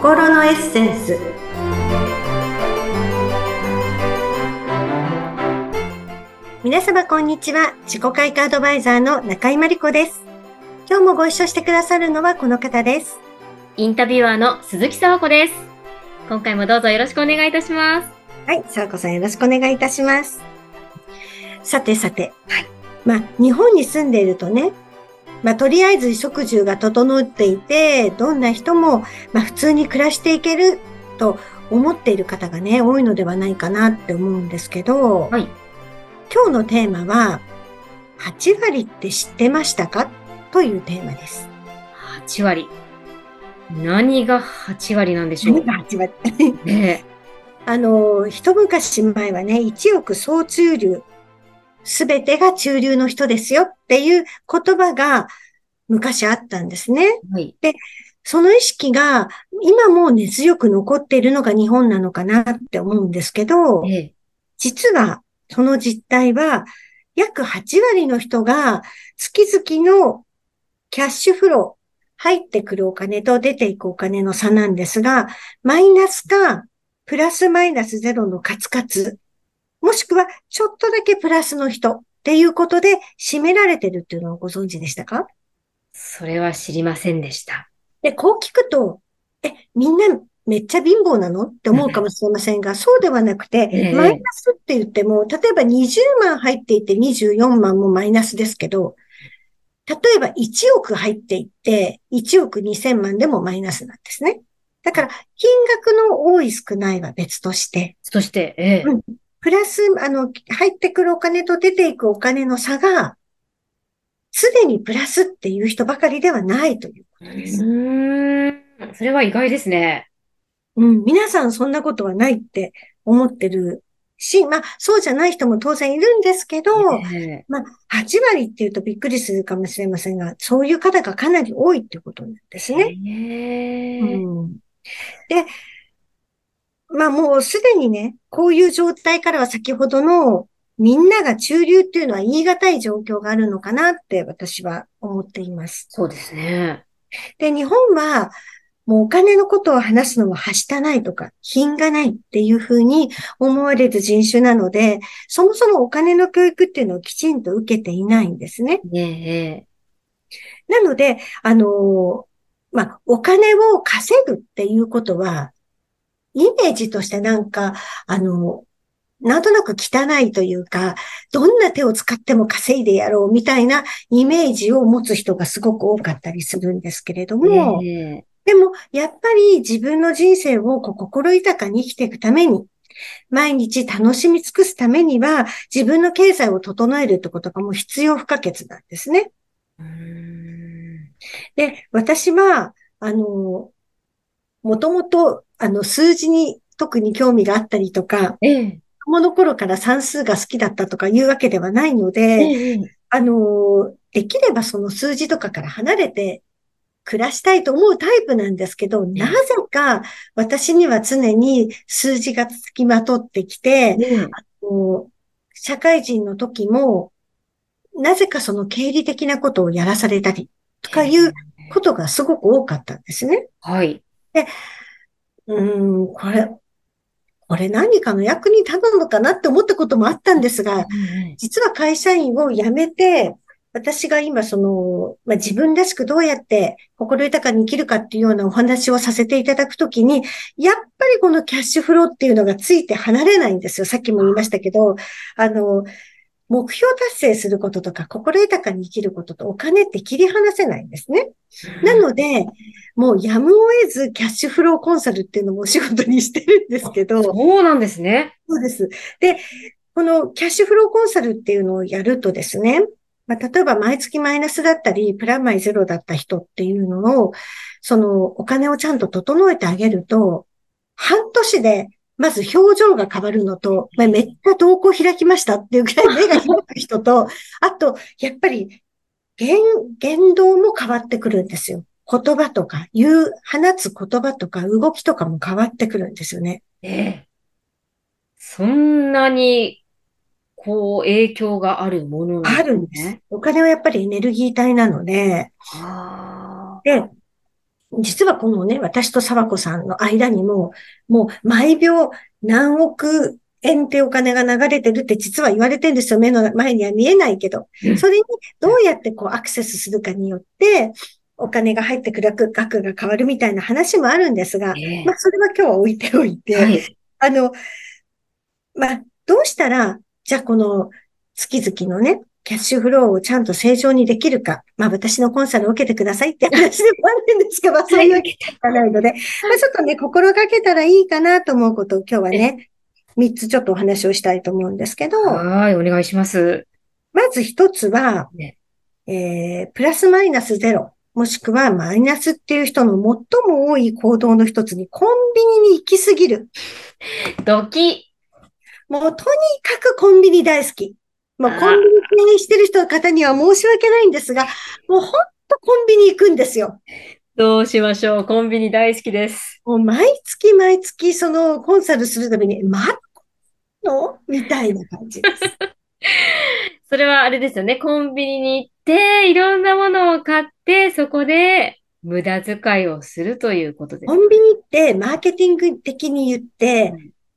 心のエッセンス皆様こんにちは自己開花アドバイザーの中井真理子です今日もご一緒してくださるのはこの方ですインタビュアーの鈴木沢子です。今回もどうぞよろしくお願いいたします。はい、さあこさんよろしくお願いいたします。さてさて、はい。まあ、日本に住んでいるとね、まあ、とりあえず食住が整っていて、どんな人も、まあ、普通に暮らしていけると思っている方がね、多いのではないかなって思うんですけど、はい。今日のテーマは、8割って知ってましたか？というテーマです。8割。何が8割なんでしょう？何が8割？ねあの、一昔前はね、一億総中流、すべてが中流の人ですよっていう言葉が昔あったんですね。え。はい。その意識が今も根強く残っているのが日本なのかなって思うんですけど、ええ。実はその実態は約8割の人が月々のキャッシュフロー、入ってくるお金と出ていくお金の差なんですが、マイナスかプラスマイナスゼロのカツカツ、もしくはちょっとだけプラスの人っていうことで占められてるっていうのをご存知でしたか？それは知りませんでした。で、こう聞くと、え、みんなめっちゃ貧乏なのって思うかもしれませんが、そうではなくて、ええマイナスって言っても、例えば20万入っていて24万もマイナスですけど、例えば1億入っていって、1億2000万でもマイナスなんですね。だから、金額の多い少ないは別として、そして、ええ。うんプラス、あの、入ってくるお金と出ていくお金の差が、すでにプラスっていう人ばかりではないというこうとです。ーん。それは意外ですね。うん、皆さんそんなことはないって思ってるし、まあ、そうじゃない人も当然いるんですけど、ええ。まあ、8割っていうとびっくりするかもしれませんが、そういう方がかなり多いっていうことなんですね。ええ。うん、で、まあもうすでにね、こういう状態からは先ほどのみんなが中流っていうのは言い難い状況があるのかなって私は思っています。そうですね。で、日本は、もうお金のことを話すのははしたないとか、品がないっていうふうに思われる人種なので、そもそもお金の教育っていうのをきちんと受けていないんですね。ねえ。なので、あの、まあ、お金を稼ぐっていうことは、イメージとしてなんか、あの、なんとなく汚いというか、どんな手を使っても稼いでやろうみたいなイメージを持つ人がすごく多かったりするんですけれども、ねでも、やっぱり自分の人生をこう心豊かに生きていくために、毎日楽しみ尽くすためには、自分の経済を整えるってことがもう必要不可欠なんですね。で、私は、あの、もともと、あの、数字に特に興味があったりとか、ええ。子供の頃から算数が好きだったとかいうわけではないので、ええ。あの、できればその数字とかから離れて暮らしたいと思うタイプなんですけど、なぜか私には常に数字がつきまとってきて、ねえ。こう社会人の時も、なぜかその経理的なことをやらされたりとかいうことがすごく多かったんですね。はい。うーん、これ、これ何かの役に立つのかなって思ったこともあったんですが、実は会社員を辞めて、私が今その、まあ、自分らしくどうやって心豊かに生きるかっていうようなお話をさせていただくときに、やっぱりこのキャッシュフローっていうのがついて離れないんですよ。さっきも言いましたけど、あの、目標達成することとか心豊かに生きることとお金って切り離せないんですね。なので、もうやむを得ずキャッシュフローコンサルっていうのもお仕事にしてるんですけど、そうなんですね。そうです。で、このキャッシュフローコンサルっていうのをやるとですね、まあ、例えば毎月マイナスだったり、プラマイゼロだった人っていうのを、そのお金をちゃんと整えてあげると、半年でまず表情が変わるのと、まあ、めっちゃ瞳孔開きましたっていうくらい目が 開く人と、あと、やっぱり言、言動も変わってくるんですよ。言葉とか、言う、放つ言葉とか動きとかも変わってくるんですよね。ええ。そんなに、こう、影響があるものなんあるんです。お金はやっぱりエネルギー体なので。で、実はこのね、私と沢子さんの間にも、もう毎秒何億円ってお金が流れてるって実は言われてるんですよ。目の前には見えないけど。それにどうやってこうアクセスするかによって、お金が入ってくる額が変わるみたいな話もあるんですが、えー、まあそれは今日は置いておいて、はい、あの、まあどうしたら、じゃあこの月々のね、キャッシュフローをちゃんと正常にできるか。まあ私のコンサルを受けてくださいって 話でもあるんですが、まあそういうわけじゃないので、まあちょっとね、心がけたらいいかなと思うことを今日はね、三つちょっとお話をしたいと思うんですけど。はい、お願いします。まず一つは、ね、えー、プラスマイナスゼロ、もしくはマイナスっていう人の最も多い行動の一つに、コンビニに行きすぎる。ドキ。もうとにかくコンビニ大好き。もうコンビニ経営してる人の方には申し訳ないんですが、もうほんとコンビニ行くんですよ。どうしましょう。コンビニ大好きです。もう毎月毎月そのコンサルするために、まの？みたいな感じです。それはあれですよね。コンビニに行って、いろんなものを買って、そこで無駄遣いをするということです。コンビニってマーケティング的に言って、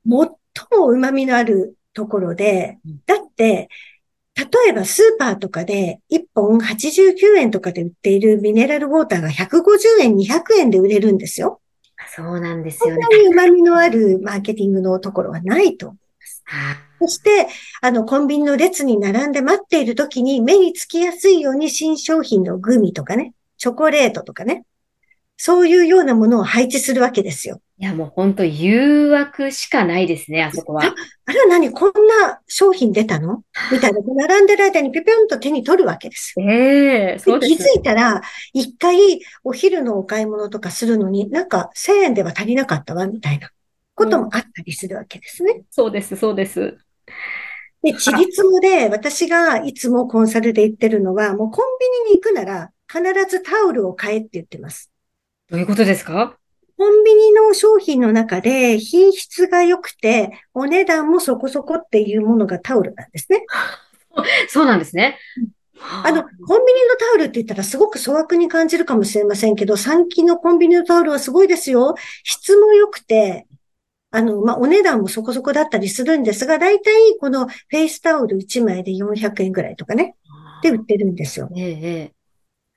うん、最も旨味のあるところで、だって、例えばスーパーとかで1本89円とかで売っているミネラルウォーターが150円、200円で売れるんですよ。そうなんですよね。こんなに旨味のあるマーケティングのところはないと思います。そして、あの、コンビニの列に並んで待っている時に目につきやすいように新商品のグミとかね、チョコレートとかね、そういうようなものを配置するわけですよ。いや、もう本当誘惑しかないですね、あそこは。ああれは何？こんな商品出たの？みたいな。並んでる間にぴぴょんと手に取るわけです ええー、そうです、気づいたら、一回お昼のお買い物とかするのに、なんか1000円では足りなかったわ、みたいなこともあったりするわけですね。うん、そうです、そうです。で、ちりつもで、私がいつもコンサルで言ってるのは、もうコンビニに行くなら、必ずタオルを買えって言ってます。どういうことですか？コンビニの商品の中で品質が良くて、お値段もそこそこっていうものがタオルなんですね。そうなんですね。あの、コンビニのタオルって言ったらすごく粗悪に感じるかもしれませんけど、最近のコンビニのタオルはすごいですよ。質も良くて、あの、まあ、お値段もそこそこだったりするんですが、だいたいこのフェイスタオル1枚で400円ぐらいとかね、で売ってるんですよ。え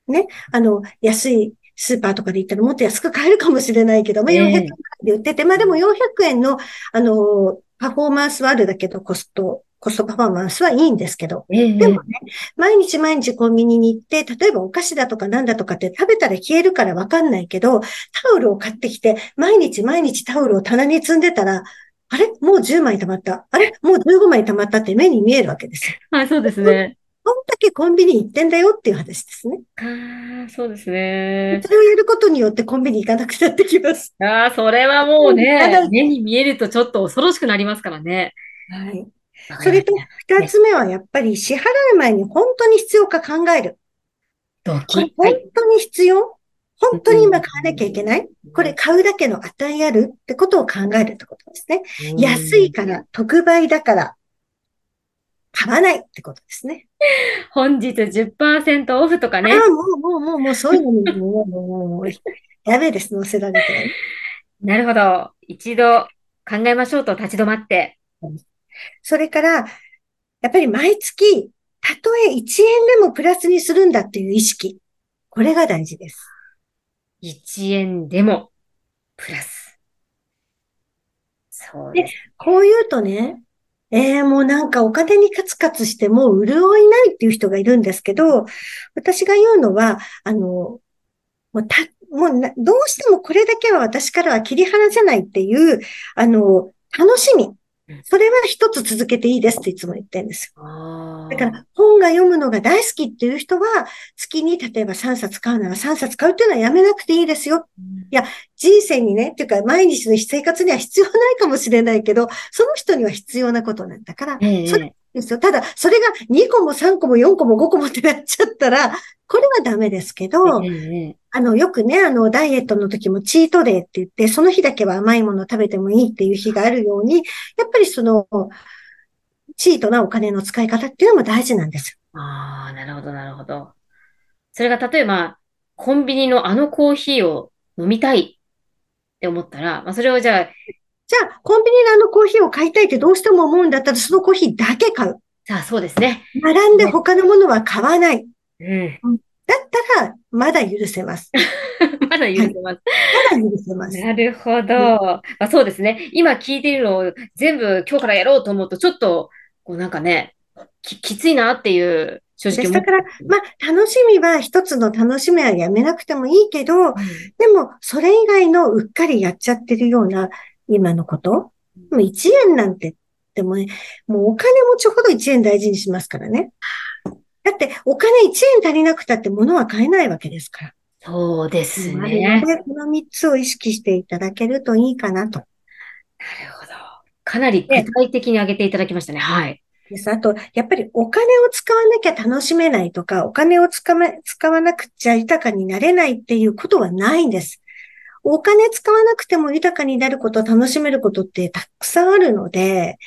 え、ね、あの、安いスーパーとかで行ったらもっと安く買えるかもしれないけど、まあ、400円で売ってて、まあでも400円の、あの、パフォーマンスはあるだけど、コスト、コストパフォーマンスはいいんですけど、でもね、毎日毎日コンビニに行って、例えばお菓子だとかなんだとかって食べたら消えるからわかんないけど、タオルを買ってきて、毎日毎日タオルを棚に積んでたら、あれ？もう10枚溜まった。あれ？もう15枚溜まったって目に見えるわけですよ。はい、そうですね。こんだけコンビニ行ってんだよっていう話ですね。ああ、そうですね。それをやることによってコンビニ行かなくなってきます。ああ、それはもうね、目に見えるとちょっと恐ろしくなりますからね。はい。それと、二つ目はやっぱり支払う前に本当に必要か考える。本当に必要？本当に今買わなきゃいけない？これ買うだけの値あるってことを考えるってことですね。安いから、特売だから、買わないってことですね。本日10%オフとかね。ああ、もう、もう、もう、もう、そういうのに、もう、もう、もう、やべえです、載せられて。なるほど。一度考えましょうと立ち止まって。それから、やっぱり毎月、たとえ1円でもプラスにするんだっていう意識。これが大事です。1円でもプラス。そうです。で、こう言うとね、ええー、もうなんかお金にカツカツしてもう潤いないっていう人がいるんですけど、私が言うのは、あの、もうた、もうな、どうしてもこれだけは私からは切り離せないっていう、あの、楽しみ。それは一つ続けていいですっていつも言ってるんですよ。だから本が読むのが大好きっていう人は、月に例えば3冊買うなら3冊買うっていうのはやめなくていいですよ。いや、人生にね、っていうか毎日の生活には必要ないかもしれないけど、その人には必要なことなんだから、えそれですよ。ただ、それが2個も3個も4個も5個もってなっちゃったら、これはダメですけど、えあの、よくね、あの、ダイエットの時もチートデーって言って、その日だけは甘いもの食べてもいいっていう日があるように、やっぱりその、チートなお金の使い方っていうのも大事なんですああ、なるほど、なるほど。それが例えば、コンビニのあのコーヒーを飲みたいって思ったら、まあ、それをじゃあ、じゃあ、コンビニであのコーヒーを買いたいってどうしても思うんだったら、そのコーヒーだけ買う。さあ、そうですね。並んで他のものは買わない。うん。だったら、まだ許せます。まだ許せます。まだ許せます。なるほど。まあ、そうですね。今聞いているのを全部今日からやろうと思うと、ちょっと、こうなんかね、き、きついなっていう、正直だから、まあ、楽しみは一つの楽しみはやめなくてもいいけど、うんでも、それ以外のうっかりやっちゃってるような今のこと、もう1円なんて、でもね、もうお金持ちほど1円大事にしますからね。だって、お金1円足りなくたって物は買えないわけですから。そうですなね。この3つを意識していただけるといいかなと。なるほど。かなり具体的に挙げていただきましたね。はい。です。あと、やっぱりお金を使わなきゃ楽しめないとか、お金を使わ使わなくちゃ豊かになれないっていうことはないんです。お金使わなくても豊かになること、楽しめることってたくさんあるので、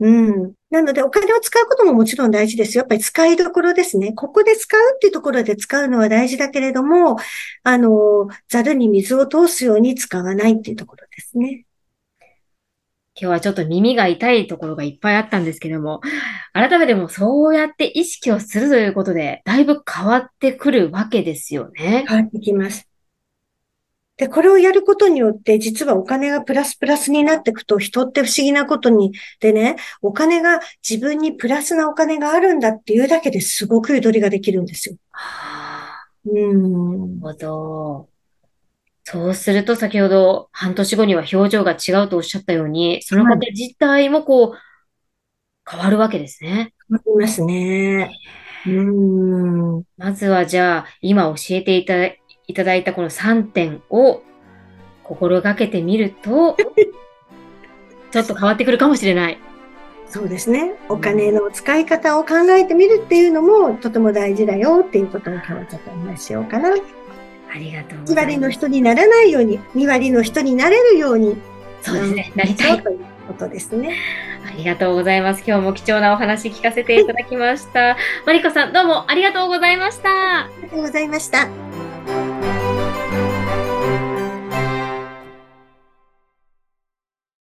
うん。なので、お金を使うことももちろん大事ですよ。やっぱり使いどころですね。ここで使うっていうところで使うのは大事だけれども、あの、ざるに水を通すように使わないっていうところですね。今日はちょっと耳が痛いところがいっぱいあったんですけども、改めてもそうやって意識をするということで、だいぶ変わってくるわけですよね。変わってきます。で、これをやることによって、実はお金がプラスプラスになっていくと、人って不思議なことに、でね、お金が自分にプラスなお金があるんだっていうだけですごくゆとりができるんですよ。はあ、うん。なるほど。そうすると、先ほど半年後には表情が違うとおっしゃったように、その方自体もこう、変わるわけですね。わかりますね。うん。まずはじゃあ、今教えていただいいただいたこの3点を心がけてみると、ちょっと変わってくるかもしれない。そうですね。お金の使い方を考えてみるっていうのもとても大事だよっていうことを今日はちょっとお話ししようかな。ありがとうご1割のざいます。人にならないように、2割の人になれるように。そうですね。なりたい。ということですね。ありがとうございます。今日も貴重なお話聞かせていただきました。マリコさん、どうもありがとうございました。ありがとうございました。